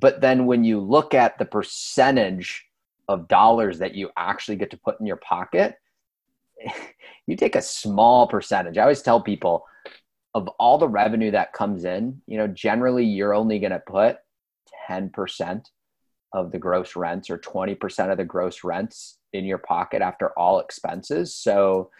but then when you look at the percentage of dollars that you actually get to put in your pocket, you take a small percentage. I always tell people of all the revenue that comes in, you know, generally you're only going to put 10% of the gross rents or 20% of the gross rents in your pocket after all expenses. So,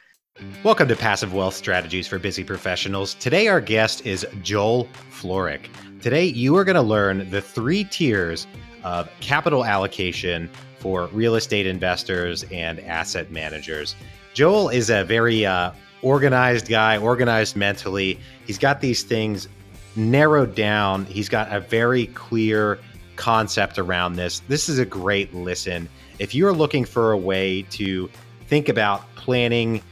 Welcome to Passive Wealth Strategies for Busy Professionals. Today, our guest is Joel Florek. Today, you are going to learn the three tiers of capital allocation for real estate investors and asset managers. Joel is a very uh, organized guy, organized mentally. He's got these things narrowed down, he's got a very clear concept around this. This is a great listen. If you're looking for a way to think about planning,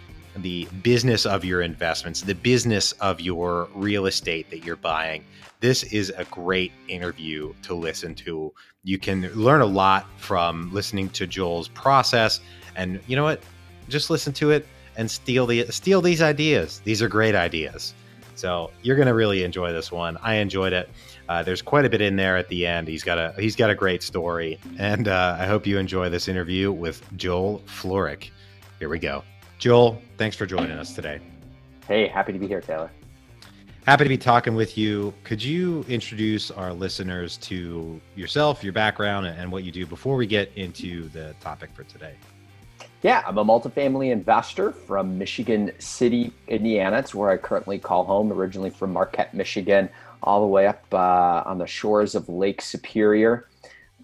the business of your investments, the business of your real estate that you're buying. This is a great interview to listen to. You can learn a lot from listening to Joel's process and you know what? Just listen to it and steal the steal these ideas. These are great ideas. So you're to really enjoy this one. I enjoyed it. Uh, there's quite a bit in there at the end. He's got a he's got a great story, and uh, I hope you enjoy this interview with Joel Florek. Here we go. Joel, thanks for joining us today. Hey, happy to be here, Taylor. Happy to be talking with you. Could you introduce our listeners to yourself, your background, and what you do before we get into the topic for today? Yeah, I'm a multifamily investor from Michigan City, Indiana. It's where I currently call home, originally from Marquette, Michigan, all the way up uh, on the shores of Lake Superior.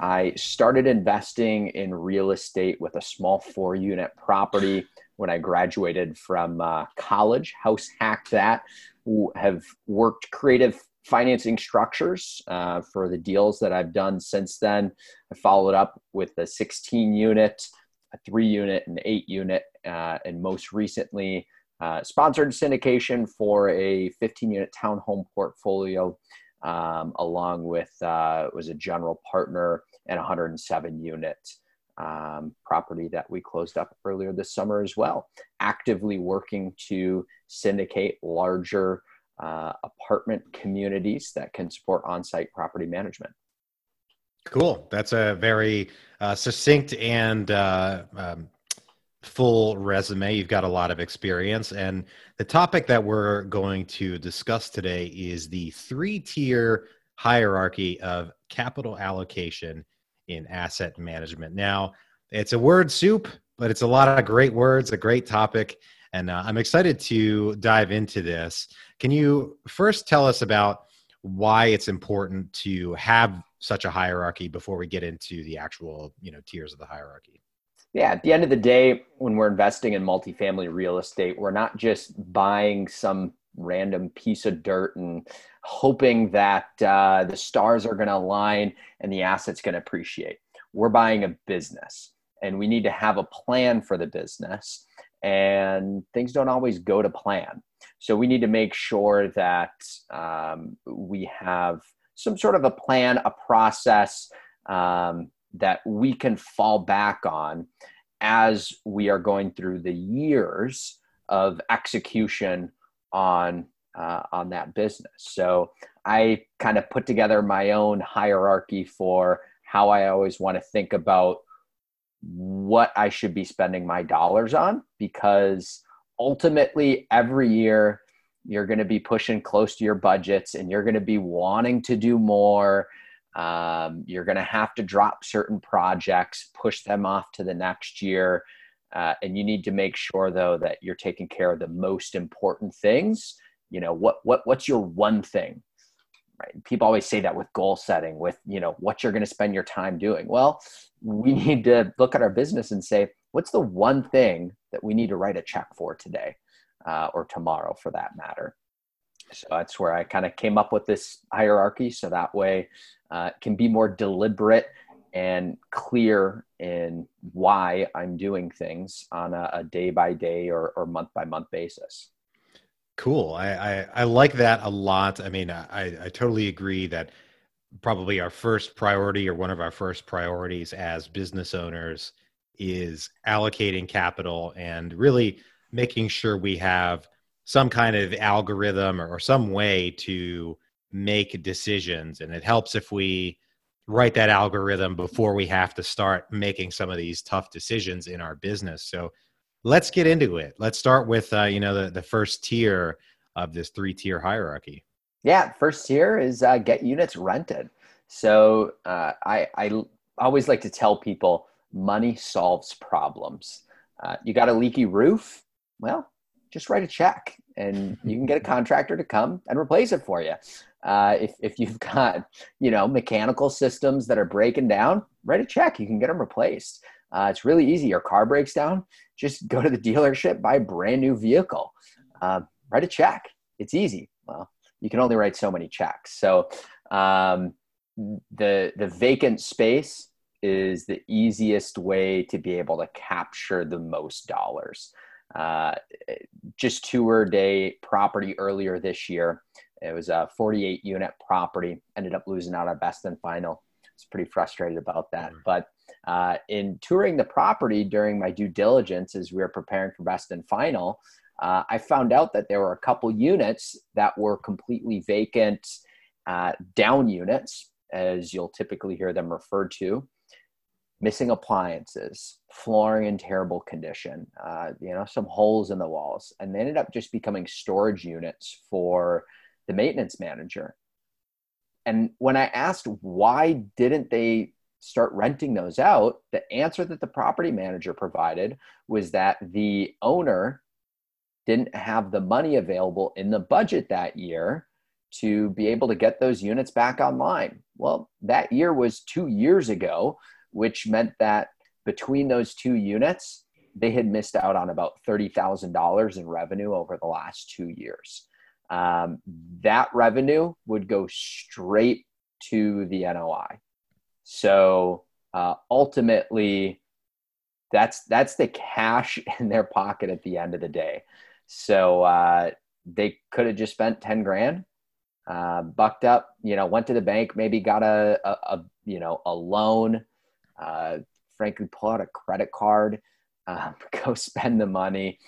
I started investing in real estate with a small four unit property when I graduated from uh, college, house hacked that, have worked creative financing structures uh, for the deals that I've done since then. I followed up with a 16 unit, a three unit, and eight unit, uh, and most recently, uh, sponsored syndication for a 15 unit townhome portfolio, um, along with uh, was a general partner and 107 unit um, property that we closed up earlier this summer as well. Actively working to syndicate larger uh, apartment communities that can support on site property management. Cool. That's a very uh, succinct and uh, um, full resume. You've got a lot of experience. And the topic that we're going to discuss today is the three tier hierarchy of capital allocation in asset management. Now, it's a word soup, but it's a lot of great words, a great topic. And uh, I'm excited to dive into this. Can you first tell us about why it's important to have such a hierarchy before we get into the actual, you know, tiers of the hierarchy? Yeah, at the end of the day, when we're investing in multifamily real estate, we're not just buying some random piece of dirt and hoping that uh, the stars are going to align and the asset's going to appreciate. We're buying a business and we need to have a plan for the business and things don't always go to plan. So we need to make sure that um, we have some sort of a plan, a process um, that we can fall back on as we are going through the years of execution on uh, on that business. So I kind of put together my own hierarchy for how I always want to think about what I should be spending my dollars on because ultimately every year you're going to be pushing close to your budgets and you're going to be wanting to do more. Um, you're going to have to drop certain projects, push them off to the next year. Uh, and you need to make sure though that you're taking care of the most important things. You know, what what what's your one thing? Right. People always say that with goal setting, with you know what you're going to spend your time doing. Well, we need to look at our business and say, what's the one thing that we need to write a check for today uh, or tomorrow, for that matter. So that's where I kind of came up with this hierarchy, so that way uh, can be more deliberate and clear in why I'm doing things on a, day by day or, or month by month basis. Cool. I, I, I, like that a lot. I mean, I, I totally agree that probably our first priority or one of our first priorities as business owners is allocating capital and really making sure we have some kind of algorithm or, or some way to make decisions. And it helps if we write that algorithm before we have to start making some of these tough decisions in our business. So let's get into it. Let's start with uh, you know the, the first tier of this three tier hierarchy. Yeah, first tier is uh, get units rented. So uh, I, I always like to tell people money solves problems. Uh, you got a leaky roof? Well, just write a check and you can get a contractor to come and replace it for you. Uh, if, if you've got you know mechanical systems that are breaking down, write a check. You can get them replaced. Uh, it's really easy. Your car breaks down, just go to the dealership, buy a brand new vehicle, uh, write a check. It's easy. Well, you can only write so many checks. So um, the the vacant space is the easiest way to be able to capture the most dollars. Uh, just toured a property earlier this year. It was a 48 unit property. Ended up losing out on best and final. I was pretty frustrated about that. Mm-hmm. But uh, in touring the property during my due diligence as we were preparing for best and final, uh, I found out that there were a couple units that were completely vacant, uh, down units, as you'll typically hear them referred to missing appliances, flooring in terrible condition, uh, you know, some holes in the walls, and they ended up just becoming storage units for the maintenance manager. And when I asked why didn't they start renting those out, the answer that the property manager provided was that the owner didn't have the money available in the budget that year to be able to get those units back online. Well, that year was two years ago which meant that between those two units, they had missed out on about $30,000 in revenue over the last two years. Um, that revenue would go straight to the NOI. So uh, ultimately, that's that's the cash in their pocket at the end of the day. So uh, they could have just spent ten grand, uh, bucked up, you know, went to the bank, maybe got a, a, a you know a loan uh, frankly, pull out a credit card, um, go spend the money,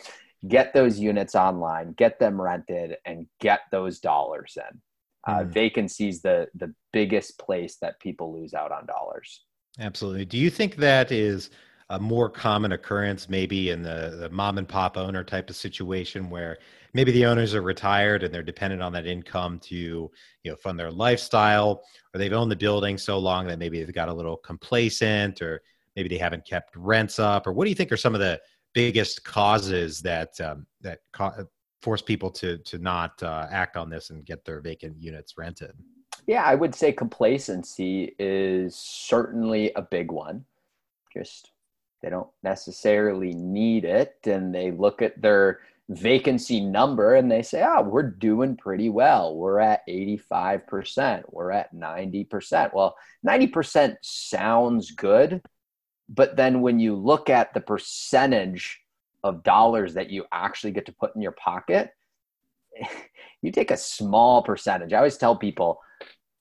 get those units online, get them rented, and get those dollars in. Uh, mm. Vacancy is the the biggest place that people lose out on dollars. Absolutely. Do you think that is a more common occurrence, maybe in the, the mom and pop owner type of situation, where maybe the owners are retired and they're dependent on that income to you know fund their lifestyle or they've owned the building so long that maybe they've got a little complacent or maybe they haven't kept rents up or what do you think are some of the biggest causes that um, that co- force people to to not uh, act on this and get their vacant units rented? Yeah i would say complacency is certainly a big one. Just they don't necessarily need it and they look at their vacancy number and they say, oh, we're doing pretty well. We're at 85%. We're at 90%. Well, 90% sounds good. But then when you look at the percentage of dollars that you actually get to put in your pocket, you take a small percentage. I always tell people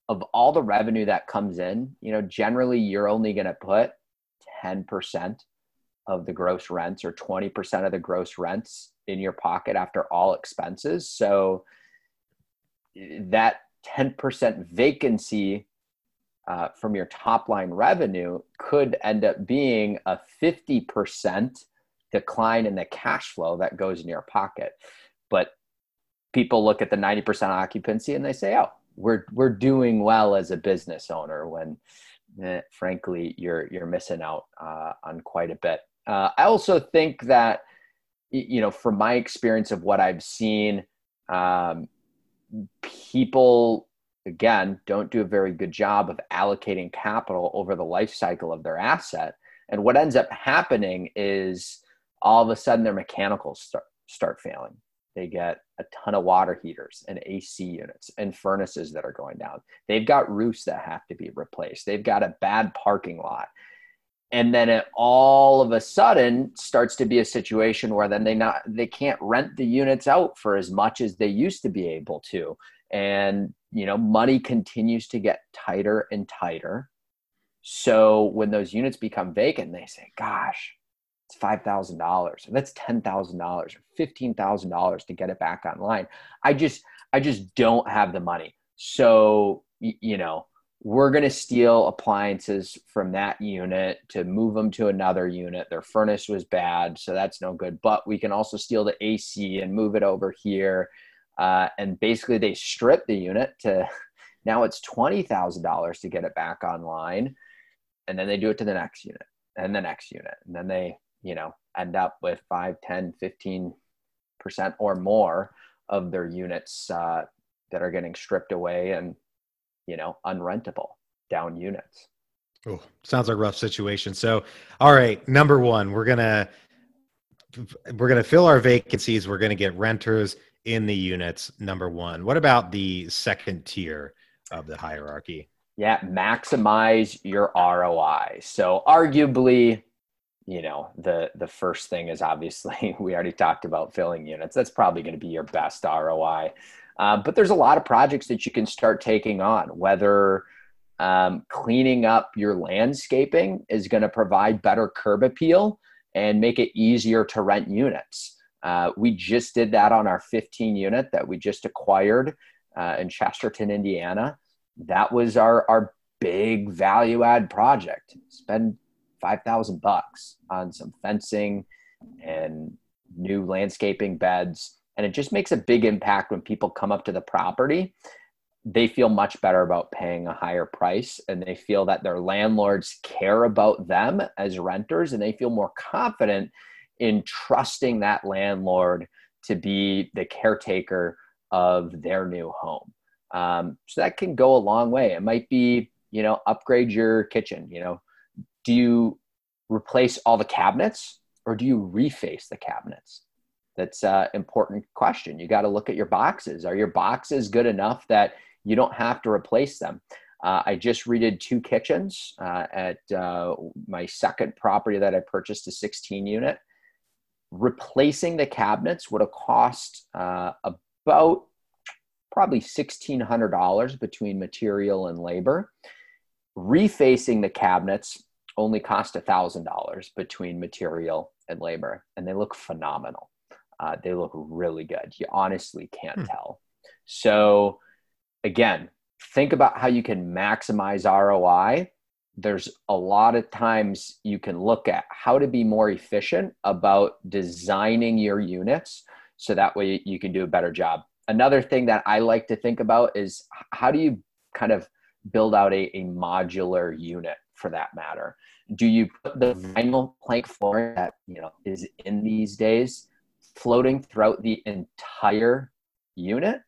of all the revenue that comes in, you know, generally you're only going to put 10% of the gross rents or 20% of the gross rents in your pocket after all expenses. So that 10% vacancy uh, from your top line revenue could end up being a 50% decline in the cash flow that goes in your pocket. But people look at the 90% occupancy and they say, oh, we're, we're doing well as a business owner when eh, frankly you're, you're missing out uh, on quite a bit. Uh, I also think that you know, from my experience of what I've seen, um, people again don't do a very good job of allocating capital over the life cycle of their asset. And what ends up happening is all of a sudden their mechanicals start start failing. They get a ton of water heaters and AC units and furnaces that are going down. They've got roofs that have to be replaced. They've got a bad parking lot and then it all of a sudden starts to be a situation where then they not they can't rent the units out for as much as they used to be able to. And you know money continues to get tighter and tighter. So when those units become vacant they say gosh it's $5000 or that's $10000 or $15000 to get it back online. I just i just don't have the money. So you know we're going to steal appliances from that unit to move them to another unit. Their furnace was bad, so that's no good. But we can also steal the AC and move it over here. Uh, and basically, they strip the unit to now it's $20,000 to get it back online. And then they do it to the next unit and the next unit. And then they, you know, end up with 5, 10, 15% or more of their units uh, that are getting stripped away and you know, unrentable down units. Oh, sounds like a rough situation. So, all right, number one, we're gonna we're gonna fill our vacancies. We're gonna get renters in the units. Number one. What about the second tier of the hierarchy? Yeah, maximize your ROI. So, arguably, you know, the the first thing is obviously we already talked about filling units. That's probably going to be your best ROI. Uh, but there's a lot of projects that you can start taking on, whether um, cleaning up your landscaping is going to provide better curb appeal and make it easier to rent units. Uh, we just did that on our 15 unit that we just acquired uh, in Chesterton, Indiana. That was our, our big value add project. Spend 5,000 bucks on some fencing and new landscaping beds and it just makes a big impact when people come up to the property. They feel much better about paying a higher price and they feel that their landlords care about them as renters and they feel more confident in trusting that landlord to be the caretaker of their new home. Um, so that can go a long way. It might be you know upgrade your kitchen you know. Do you replace all the cabinets or do you reface the cabinets that's an important question. You got to look at your boxes. Are your boxes good enough that you don't have to replace them? Uh, I just redid two kitchens uh, at uh, my second property that I purchased, a 16 unit. Replacing the cabinets would have cost uh, about probably $1,600 between material and labor. Refacing the cabinets only cost $1,000 between material and labor, and they look phenomenal uh, they look really good. You honestly can't hmm. tell. So, again, think about how you can maximize ROI. There's a lot of times you can look at how to be more efficient about designing your units so that way you can do a better job. Another thing that I like to think about is how do you kind of build out a, a modular unit for that matter? Do you put the vinyl plank flooring that you know is in these days floating throughout the entire unit?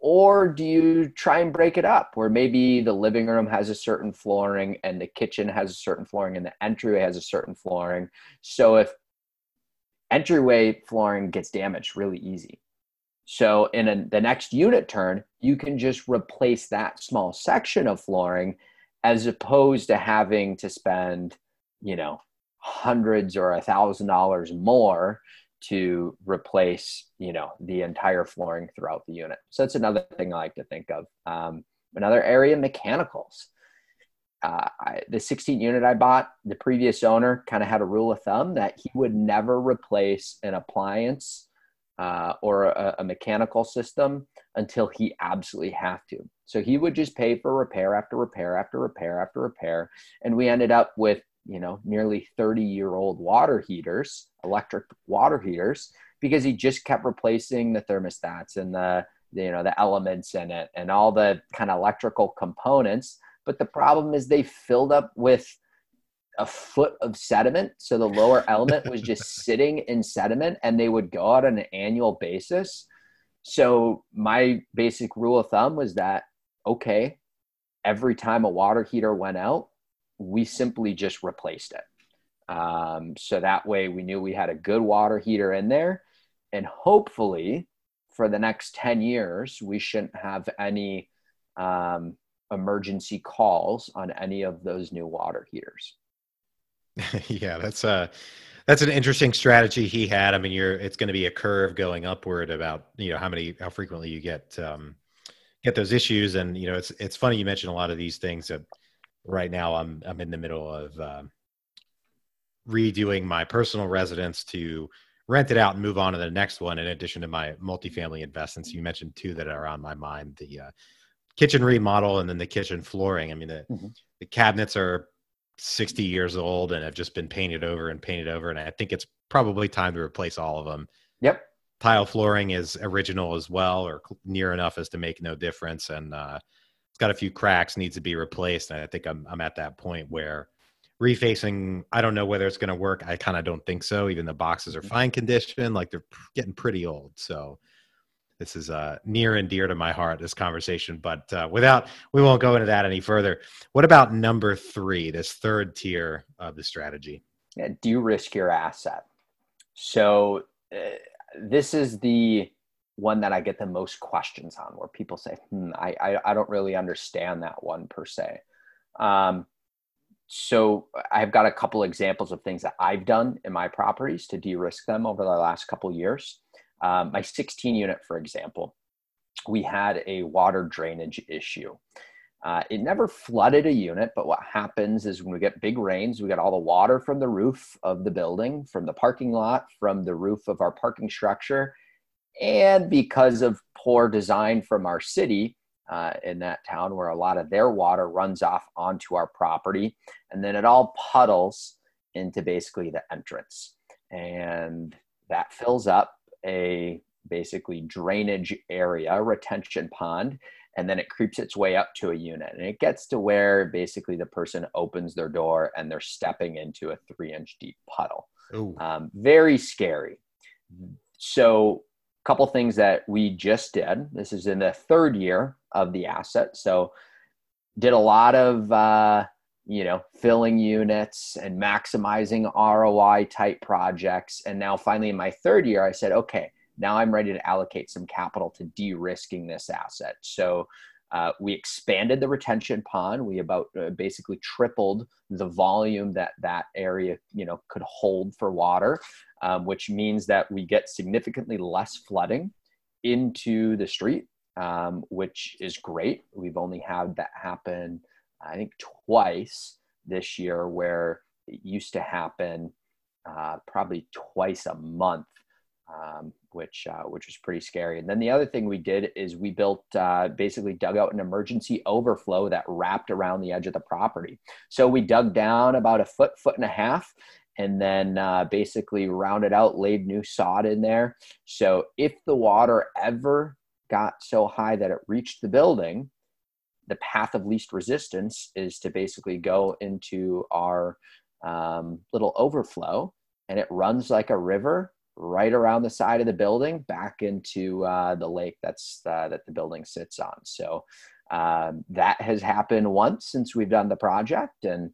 Or do you try and break it up where maybe the living room has a certain flooring and the kitchen has a certain flooring and the entryway has a certain flooring? So if entryway flooring gets damaged really easy. So in a, the next unit turn, you can just replace that small section of flooring as opposed to having to spend, you know, hundreds or a thousand dollars more to replace you know the entire flooring throughout the unit. So that's another thing i like to think of. Um, another area mechanicals. Uh, I, the 16 unit i bought the previous owner kind of had a rule of thumb that he would never replace an appliance uh, or a, a mechanical system until he absolutely have to. So he would just pay for repair after repair after repair after repair and we ended up with you know nearly 30 year old water heaters electric water heaters because he just kept replacing the thermostats and the, the you know the elements in it and all the kind of electrical components. But the problem is they filled up with a foot of sediment so the lower element was just sitting in sediment and they would go out on an annual basis. So my basic rule of thumb was that okay every time a water heater went out we simply just replaced it um, so that way we knew we had a good water heater in there. And hopefully for the next 10 years, we shouldn't have any um, emergency calls on any of those new water heaters. yeah, that's a, uh, that's an interesting strategy he had. I mean, you're, it's going to be a curve going upward about, you know, how many, how frequently you get, um, get those issues. And, you know, it's, it's funny you mentioned a lot of these things that right now I'm, I'm in the middle of, um, redoing my personal residence to rent it out and move on to the next one in addition to my multifamily investments you mentioned two that are on my mind the uh, kitchen remodel and then the kitchen flooring. I mean, the, mm-hmm. the cabinets are 60 years old and have just been painted over and painted over. And I think it's probably time to replace all of them. Yep. Tile flooring is original as well, or near enough as to make no difference. And uh, it's got a few cracks, needs to be replaced. And I think I'm, I'm at that point where refacing, I don't know whether it's going to work. I kind of don't think so. Even the boxes are mm-hmm. fine condition, like they're getting pretty old. So this is uh, near and dear to my heart this conversation but uh, without we won't go into that any further what about number three this third tier of the strategy yeah, de-risk your asset so uh, this is the one that i get the most questions on where people say hmm, I, I, I don't really understand that one per se um, so i've got a couple examples of things that i've done in my properties to de-risk them over the last couple years um, my 16 unit, for example, we had a water drainage issue. Uh, it never flooded a unit, but what happens is when we get big rains, we get all the water from the roof of the building, from the parking lot, from the roof of our parking structure. And because of poor design from our city uh, in that town, where a lot of their water runs off onto our property, and then it all puddles into basically the entrance. And that fills up a basically drainage area, retention pond, and then it creeps its way up to a unit. And it gets to where basically the person opens their door and they're stepping into a three inch deep puddle. Um, very scary. So, couple things that we just did. This is in the third year of the asset. So, did a lot of uh, you know, filling units and maximizing ROI type projects. And now finally in my third year, I said, okay, now I'm ready to allocate some capital to de-risking this asset. So uh, we expanded the retention pond. We about uh, basically tripled the volume that that area, you know, could hold for water, um, which means that we get significantly less flooding into the street, um, which is great. We've only had that happen I think twice this year, where it used to happen uh, probably twice a month, um, which uh, which was pretty scary. And then the other thing we did is we built uh, basically dug out an emergency overflow that wrapped around the edge of the property. So we dug down about a foot, foot and a half, and then uh, basically rounded out, laid new sod in there. So if the water ever got so high that it reached the building, the path of least resistance is to basically go into our um, little overflow and it runs like a river right around the side of the building back into uh, the lake that's uh, that the building sits on so um, that has happened once since we've done the project and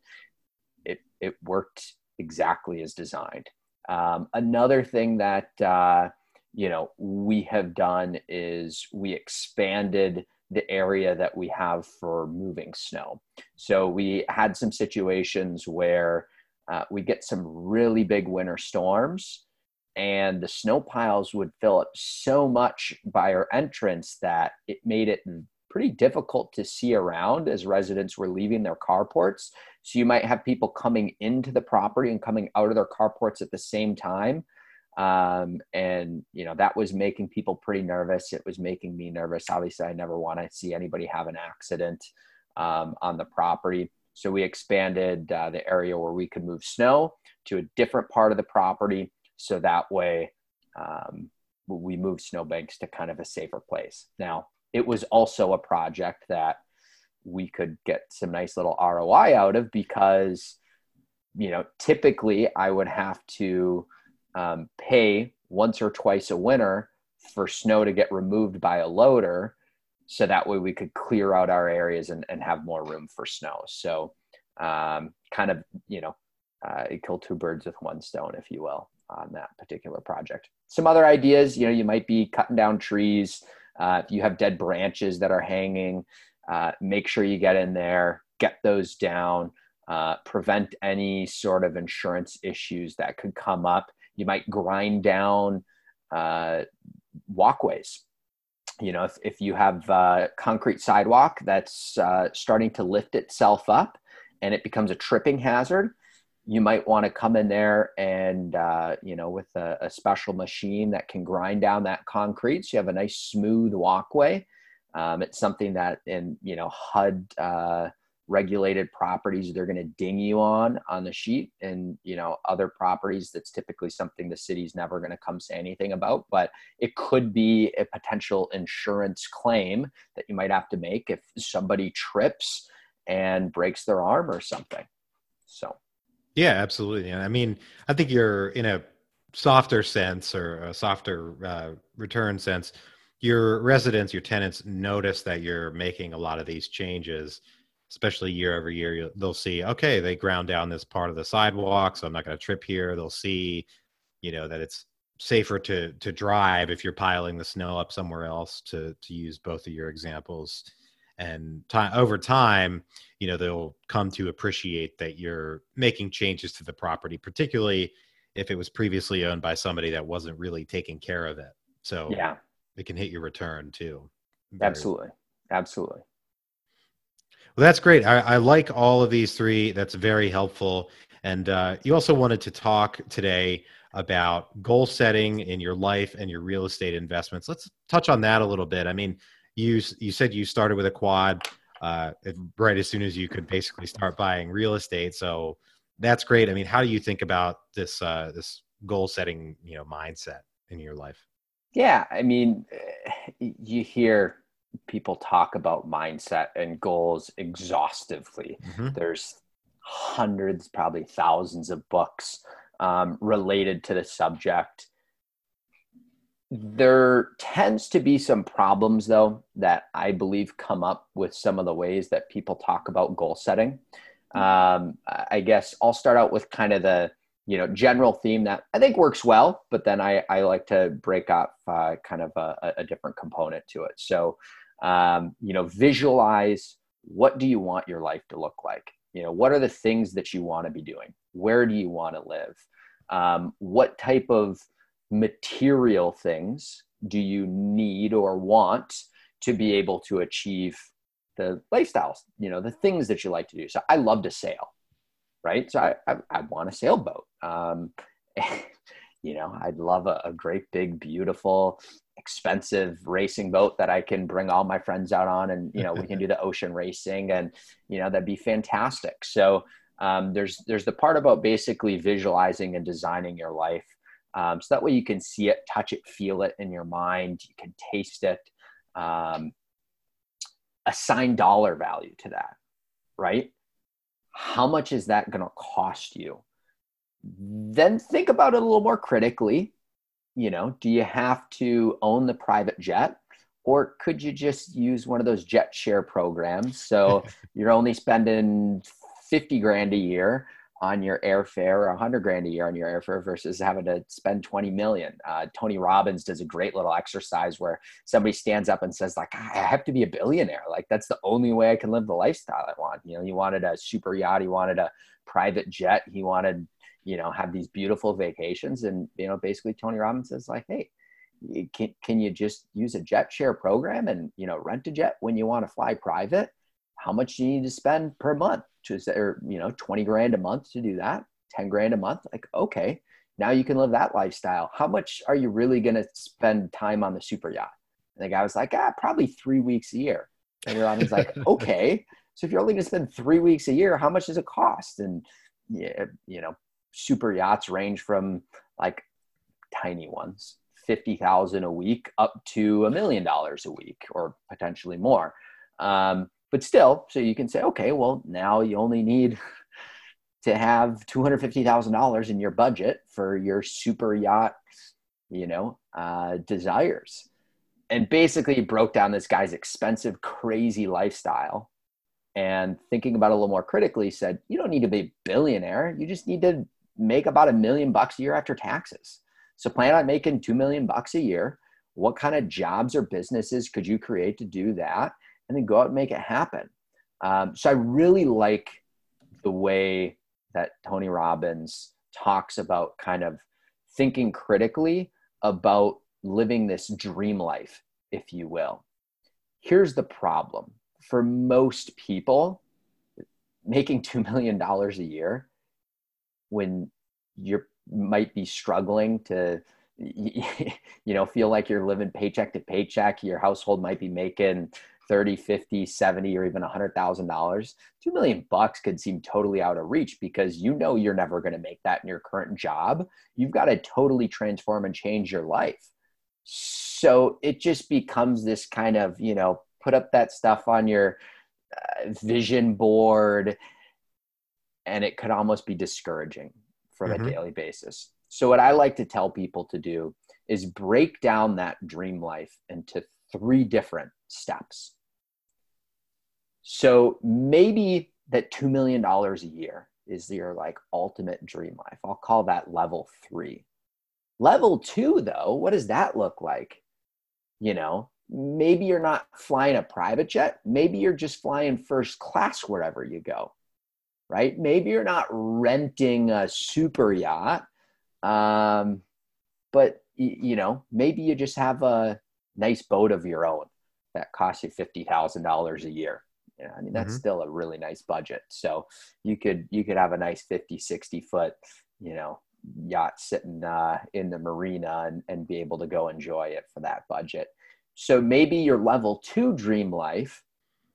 it, it worked exactly as designed um, another thing that uh, you know we have done is we expanded the area that we have for moving snow. So we had some situations where uh, we get some really big winter storms and the snow piles would fill up so much by our entrance that it made it pretty difficult to see around as residents were leaving their carports. So you might have people coming into the property and coming out of their carports at the same time. Um, and you know that was making people pretty nervous. It was making me nervous. Obviously i never want to see anybody have an accident um, on the property. So we expanded uh, the area where we could move snow to a different part of the property. So that way um, we moved snowbanks to kind of a safer place. Now it was also a project that we could get some nice little roi out of because you know typically i would have to um, pay once or twice a winter for snow to get removed by a loader so that way we could clear out our areas and, and have more room for snow. So um, kind of you know uh, kill two birds with one stone if you will on that particular project. Some other ideas you know you might be cutting down trees uh, if you have dead branches that are hanging uh, make sure you get in there get those down uh, prevent any sort of insurance issues that could come up you might grind down uh, walkways. You know, if, if you have a concrete sidewalk that's uh, starting to lift itself up and it becomes a tripping hazard, you might want to come in there and, uh, you know, with a, a, special machine that can grind down that concrete so you have a nice smooth walkway. Um, it's something that in you know HUD uh, regulated properties they're going to ding you on on the sheet, and you know other properties that's typically something the city's never going to come say anything about. But it could be a potential insurance claim that you might have to make if somebody trips and breaks their arm or something. So. Yeah, absolutely. And I mean, I think you're in a softer sense or a softer uh, return sense your residents, your tenants notice that you're making a lot of these changes, especially year over year. They'll see, okay, they ground down this part of the sidewalk, so I'm not going to trip here. They'll see, you know, that it's safer to to drive if you're piling the snow up somewhere else. To to use both of your examples, and time over time, you know, they'll come to appreciate that you're making changes to the property, particularly if it was previously owned by somebody that wasn't really taking care of it. So yeah, it can hit your return too. Absolutely. Absolutely. Well, that's great. I, I, like all of these three. That's very helpful. And uh, you also wanted to talk today about goal setting in your life and your real estate investments. Let's touch on that a little bit. I mean, you you said you started with a quad uh, right as soon as you could basically start buying real estate. So that's great. I mean, how do you think about this uh, this goal setting you know mindset in your life? Yeah, I mean, eh, you hear people talk about mindset and goals exhaustively. Mm-hmm. There's hundreds, probably thousands of books um, related to the subject. There tends to be some problems, though, that I believe come up with some of the ways that people talk about goal setting. Mm-hmm. Um, I guess I'll start out with kind of the you know general theme that I think works well, but then I, I like to break up uh, kind of a, a, different component to it. So um, you know visualize what do you want your life to look like. You know what are the things that you want to be doing. Where do you want to live? Um, what type of material things do you need or want to be able to achieve the lifestyles? You know the things that you like to do. So I love to sail right? So I, I, I want a sailboat. Um, you know, I'd love a, a, great, big, beautiful, expensive racing boat that I can bring all my friends out on, and you know, we can do the ocean racing, and you know, that'd be fantastic. So um, there's there's the part about basically visualizing and designing your life, um, so that way you can see it, touch it, feel it in your mind, you can taste it, um, assign dollar value to that, right? How much is that going to cost you? Then think about it a little more critically. You know, do you have to own the private jet? Or could you just use one of those jet share programs? So you're only spending 50 grand a year on your airfare or 100 grand a year on your airfare versus having to spend 20 million. Uh, tony robbins does a great little exercise where somebody stands up and says like i have to be a billionaire. Like that's the only way i can live the lifestyle i want. You know he wanted a super yacht. He wanted a private jet. He wanted you know have these beautiful vacations. And you know basically tony robbins says like hey can, can you just use a jet share program and you know rent a jet when you want to fly private? How much do you need to spend per month to or you know 20 grand a month to do that 10 grand a month like okay now you can live that lifestyle. How much are you really going to spend time on the super yacht? And the guy was like ah probably three weeks a year. And Robbins like okay so if you're only going to spend three weeks a year how much does it cost? And yeah, you know super yachts range from like tiny ones 50,000 a week up to a million dollars a week or potentially more. Um, but still, so you can say, okay, well, now you only need to have $250,000 in your budget for your super yacht, you know, uh, desires. And basically broke down this guy's expensive, crazy lifestyle. And thinking about it a little more critically, said, you don't need to be a billionaire. You just need to make about a million bucks a year after taxes. So plan on making 2 million bucks a year. What kind of jobs or businesses could you create to do that? And then go out and make it happen. Um, so I really like the way that Tony Robbins talks about kind of thinking critically about living this dream life, if you will. Here's the problem for most people, making $2 million a year when you might be struggling to you know feel like you're living paycheck to paycheck your household might be making 30 50 70 or even $100000 2 million bucks could seem totally out of reach because you know you're never going to make that in your current job. You've got to totally transform and change your life. So it just becomes this kind of you know put up that stuff on your uh, vision board and it could almost be discouraging from mm-hmm. a daily basis. So what i like to tell people to do is break down that dream life into three different steps. So maybe that $2 million a year is your like ultimate dream life. I'll call that level three. Level two, though, what does that look like? You know, maybe you're not flying a private jet. Maybe you're just flying first class wherever you go, right? Maybe you're not renting a super yacht. Um, but, you know, maybe you just have a nice boat of your own that costs you fifty thousand dollars a year. Yeah, I mean that's mm-hmm. still a really nice budget. So you could you could have a nice 50, 60 foot, you know, yacht sitting uh, in the marina and, and be able to go enjoy it for that budget. So maybe your level two dream life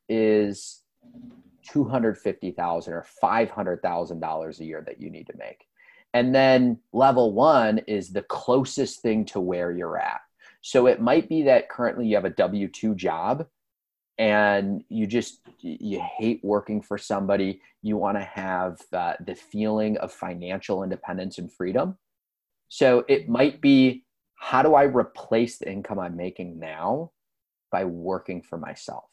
is two hundred fifty thousand or five hundred thousand dollars a year that you need to make. And then level one is the closest thing to where you're at. So it might be that currently you have a W 2 job and you just you hate working for somebody. You want to have uh, the feeling of financial independence and freedom. So it might be how do i replace the income i'm making now by working for myself?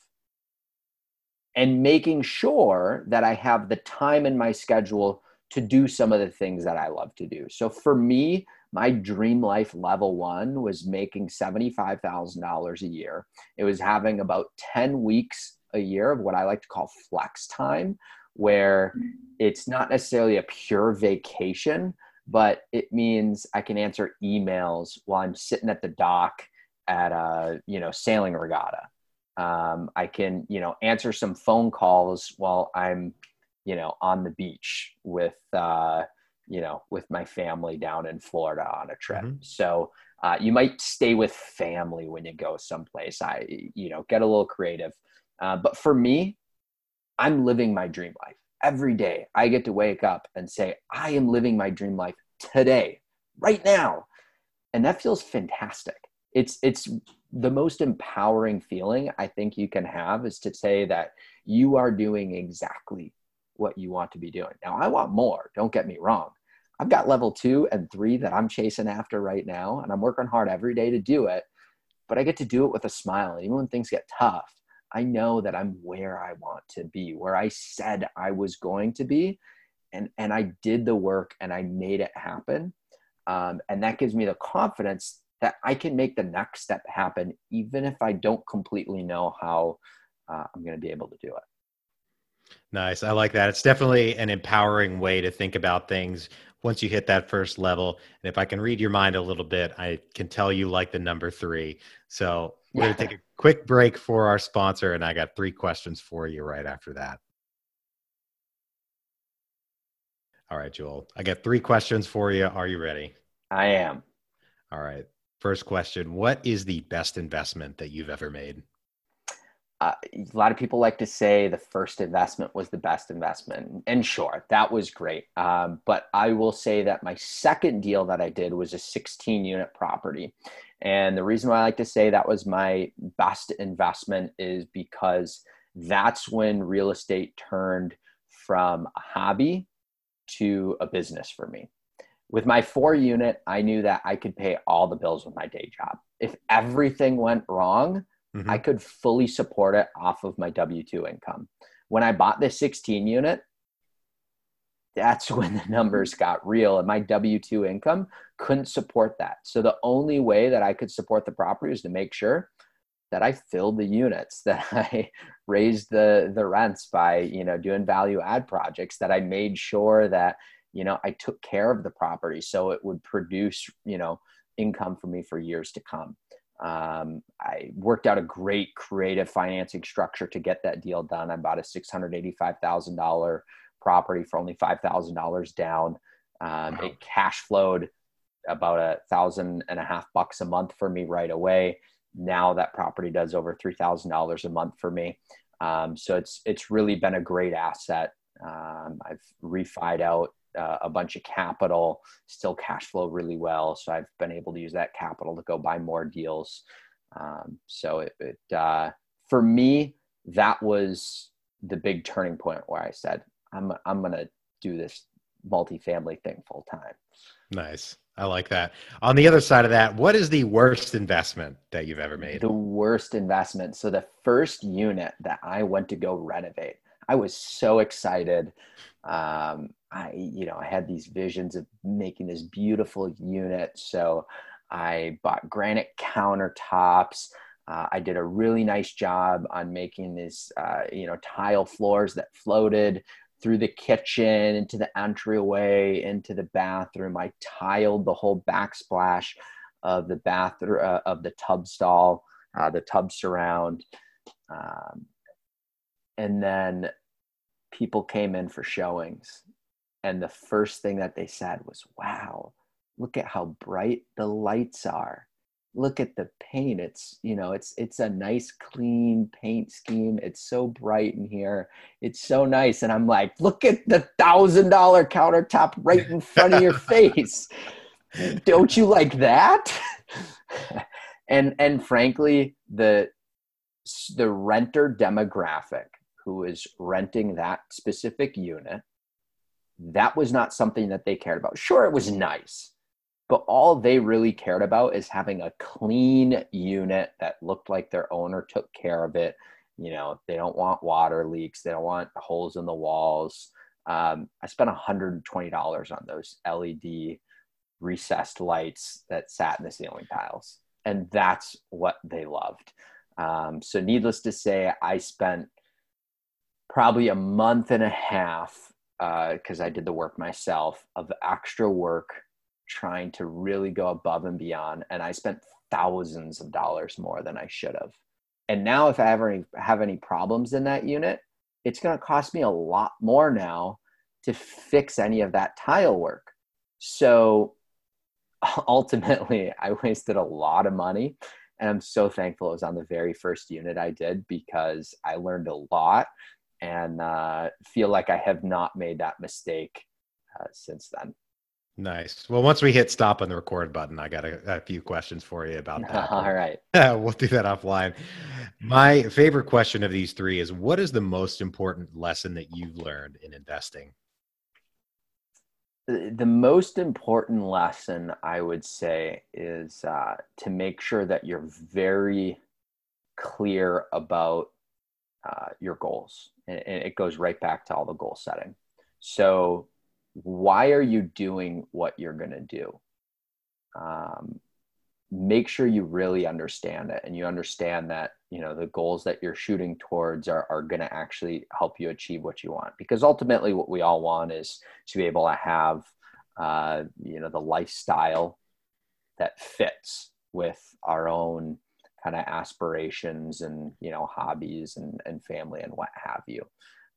And making sure that i have the time in my schedule to do some of the things that i love to do. So for me my dream life level one was making $75,000 a year. It was having about 10 weeks a year of what I like to call flex time, where it's not necessarily a pure vacation, but it means I can answer emails while I'm sitting at the dock at a, you know, sailing regatta. Um, I can, you know, answer some phone calls while I'm, you know, on the beach with, uh, you know, with my family down in Florida on a trip. Mm-hmm. So uh, you might stay with family when you go someplace. I, you know, get a little creative. Uh, but for me, I'm living my dream life every day. I get to wake up and say, I am living my dream life today, right now. And that feels fantastic. It's, it's the most empowering feeling I think you can have is to say that you are doing exactly what you want to be doing. Now, I want more, don't get me wrong. I've got level two and three that I'm chasing after right now, and I'm working hard every day to do it. But I get to do it with a smile. And even when things get tough, I know that I'm where I want to be, where I said I was going to be. And, and I did the work and I made it happen. Um, and that gives me the confidence that I can make the next step happen, even if I don't completely know how uh, I'm going to be able to do it. Nice. I like that. It's definitely an empowering way to think about things once you hit that first level. And if I can read your mind a little bit, I can tell you like the number three. So we're going to take a quick break for our sponsor, and I got three questions for you right after that. All right, Joel. I got three questions for you. Are you ready? I am. All right. First question What is the best investment that you've ever made? Uh, a lot of people like to say the first investment was the best investment. And sure, that was great. Um, but I will say that my second deal that I did was a 16 unit property. And the reason why I like to say that was my best investment is because that's when real estate turned from a hobby to a business for me. With my four unit, I knew that I could pay all the bills with my day job. If everything went wrong, mm-hmm. I could fully support it off of my W 2 income. When I bought this 16 unit, that's when the numbers got real and my W 2 income couldn't support that. So the only way that I could support the property was to make sure that I filled the units, that I raised the the rents by, you know, doing value add projects, that I made sure that, you know, I took care of the property so it would produce, you know, income for me for years to come. Um, I worked out a great creative financing structure to get that deal done. I bought a $685,000 property for only $5,000 down. Um, wow. It cash flowed about a thousand and a half bucks a month for me right away. Now that property does over three thousand dollars a month for me. Um, so it's it's really been a great asset. Um, I've refied out uh, a bunch of capital, still cash flow really well. So I've been able to use that capital to go buy more deals. Um, so it, it uh, for me, that was the big turning point where I said, I'm, I'm going to do this multifamily thing full time. Nice. I like that. On the other side of that, what is the worst investment that you've ever made? The worst investment. So the first unit that I went to go renovate, I was so excited. Um, I, you know, I had these visions of making this beautiful unit. So I bought granite countertops. Uh, I did a really nice job on making these, uh, you know, tile floors that floated through the kitchen into the entryway into the bathroom. I tiled the whole backsplash of the bathroom uh, of the tub stall, uh, the tub surround, um, and then people came in for showings, and the first thing that they said was, "Wow, look at how bright the lights are." look at the paint. It's you know it's it's a nice clean paint scheme. It's so bright in here. It's so nice. And i'm like look at the thousand dollar countertop right in front of your face. Don't you like that? And and frankly the the renter demographic who is renting that specific unit that was not something that they cared about. Sure it was nice but all they really cared about is having a clean unit that looked like their owner took care of it. You know they don't want water leaks. They don't want holes in the walls. Um, i spent $120 on those led recessed lights that sat in the ceiling tiles and that's what they loved. Um, so needless to say i spent probably a month and a half because uh, i did the work myself of extra work trying to really go above and beyond and i spent thousands of dollars more than i should have. And now if i ever have any problems in that unit it's going to cost me a lot more now to fix any of that tile work. So ultimately i wasted a lot of money and i'm so thankful it was on the very first unit i did because i learned a lot and uh, feel like i have not made that mistake uh, since then Nice. Well, once we hit stop on the record button, I got a, a few questions for you about that. All right. we'll do that offline. My favorite question of these three is what is the most important lesson that you've learned in investing? The most important lesson I would say is uh, to make sure that you're very clear about uh, your goals. And it goes right back to all the goal setting. So, why are you doing what you're going to do? Um, make sure you really understand it and you understand that you know the goals that you're shooting towards are, are going to actually help you achieve what you want because ultimately what we all want is to be able to have uh, you know the lifestyle that fits with our own kind of aspirations and you know hobbies and, and family and what have you.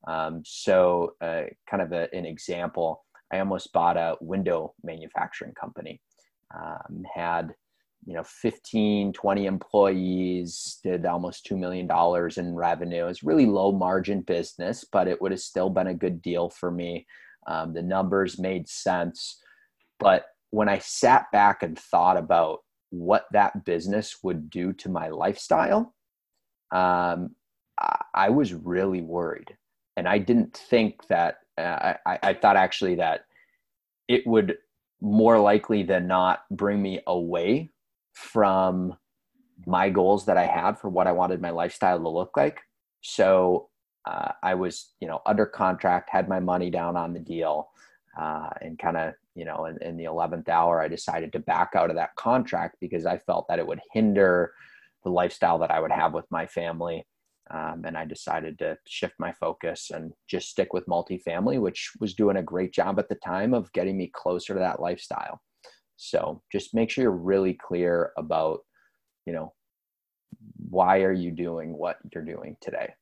Um, so uh, kind of a, an example I almost bought a window manufacturing company. Um, had you know 15 20 employees did almost $2 million in revenue. It's really low margin business but it would have still been a good deal for me. Um, the numbers made sense but when i sat back and thought about what that business would do to my lifestyle um, I, I was really worried and i didn't think that uh, I, I thought actually that it would more likely than not bring me away from my goals that I had for what I wanted my lifestyle to look like. So uh, I was, you know, under contract, had my money down on the deal, uh, and kind of, you know, in, in the 11th hour, I decided to back out of that contract because I felt that it would hinder the lifestyle that I would have with my family. Um, and I decided to shift my focus and just stick with multifamily, which was doing a great job at the time of getting me closer to that lifestyle. So just make sure you're really clear about, you know, why are you doing what you're doing today?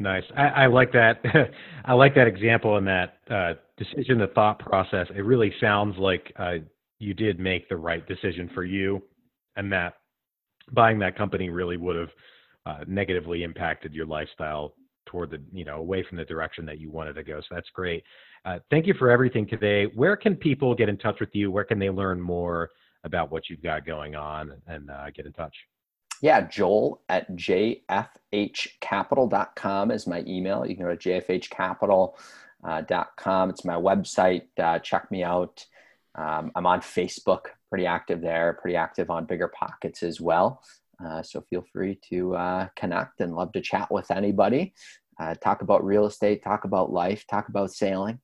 Nice. I, I like that. I like that example and that uh, decision, the thought process. It really sounds like uh, you did make the right decision for you, and that buying that company really would have uh, negatively impacted your lifestyle toward the you know away from the direction that you wanted to go. So that's great. Uh, thank you for everything today. Where can people get in touch with you? Where can they learn more about what you've got going on and uh, get in touch? Yeah, Joel at jfhcapital.com is my email. You can go to jfhcapital.com. It's my website. Uh, check me out. Um, I'm on Facebook, pretty active there, pretty active on Bigger Pockets as well. Uh, so feel free to uh, connect and love to chat with anybody. Uh, talk about real estate, talk about life, talk about sailing.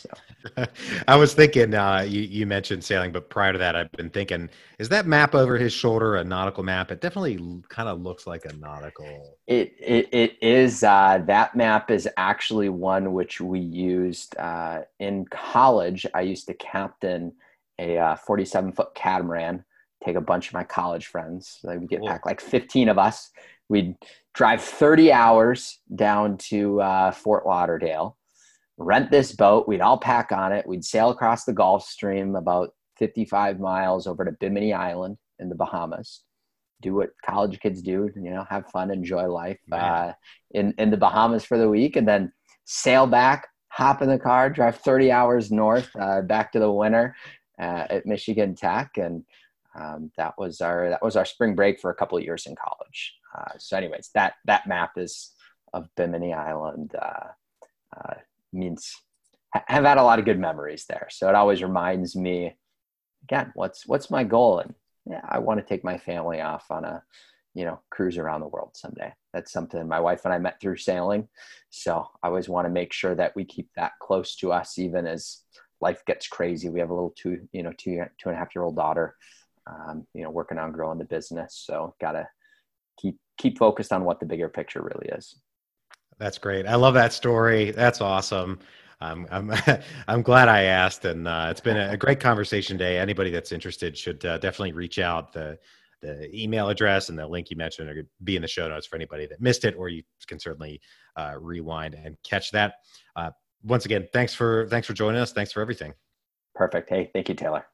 So. I was thinking, uh, you, you mentioned sailing, but prior to that, I've been thinking, is that map over his shoulder a nautical map? It definitely kind of looks like a nautical. It it, it is. Uh, that map is actually one which we used uh, in college. I used to captain a uh, 47 foot catamaran. Take a bunch of my college friends. Like we get cool. back like 15 of us. We'd drive 30 hours down to uh, Fort Lauderdale rent this boat. We'd all pack on it. We'd sail across the Gulf Stream about 55 miles over to Bimini Island in the Bahamas. Do what college kids do, you know, have fun, enjoy life uh, in, in the Bahamas for the week, and then sail back, hop in the car, drive 30 hours north uh, back to the winter uh, at Michigan Tech. And um, that was our that was our spring break for a couple of years in college. Uh, so, anyways, that that map is of Bimini Island uh, uh, means have had a lot of good memories there. So it always reminds me again, what's what's my goal? And yeah, I want to take my family off on a you know cruise around the world someday. That's something my wife and I met through sailing. So I always want to make sure that we keep that close to us, even as life gets crazy. We have a little two you know two two and a half year old daughter. Um, you know, working on growing the business. So gotta keep keep focused on what the bigger picture really is. That's great. I love that story. That's awesome. Um, I'm I'm glad I asked, and uh, it's been a, great conversation today. Anybody that's interested should uh, definitely reach out. The the email address and the link you mentioned are going to be in the show notes for anybody that missed it, or you can certainly uh, rewind and catch that. Uh, once again, thanks for thanks for joining us. Thanks for everything. Perfect. Hey, thank you, Taylor.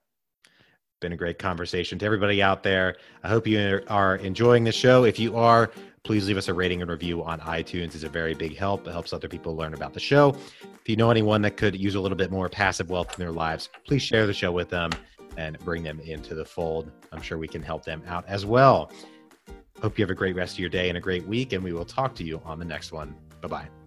Been a great conversation to everybody out there. I hope you are enjoying the show. If you are, please leave us a rating and review on iTunes. It's a very big help. It helps other people learn about the show. If you know anyone that could use a little bit more passive wealth in their lives, please share the show with them and bring them into the fold. I'm sure we can help them out as well. Hope you have a great rest of your day and a great week, and we will talk to you on the next one. Bye bye.